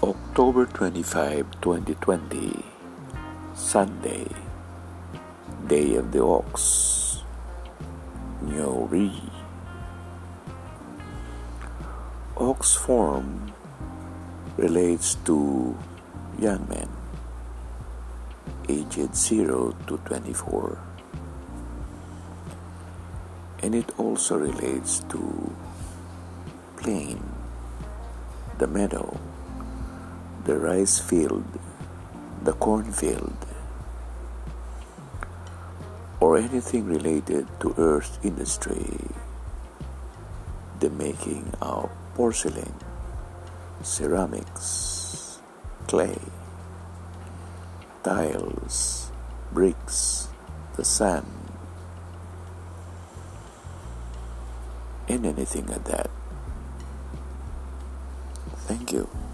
October 25, 2020, Sunday, Day of the Ox, Nyori. Ox form relates to young men aged 0 to 24 and it also relates to plain the meadow the rice field, the cornfield, or anything related to earth industry, the making of porcelain, ceramics, clay, tiles, bricks, the sand, and anything like that. Thank you.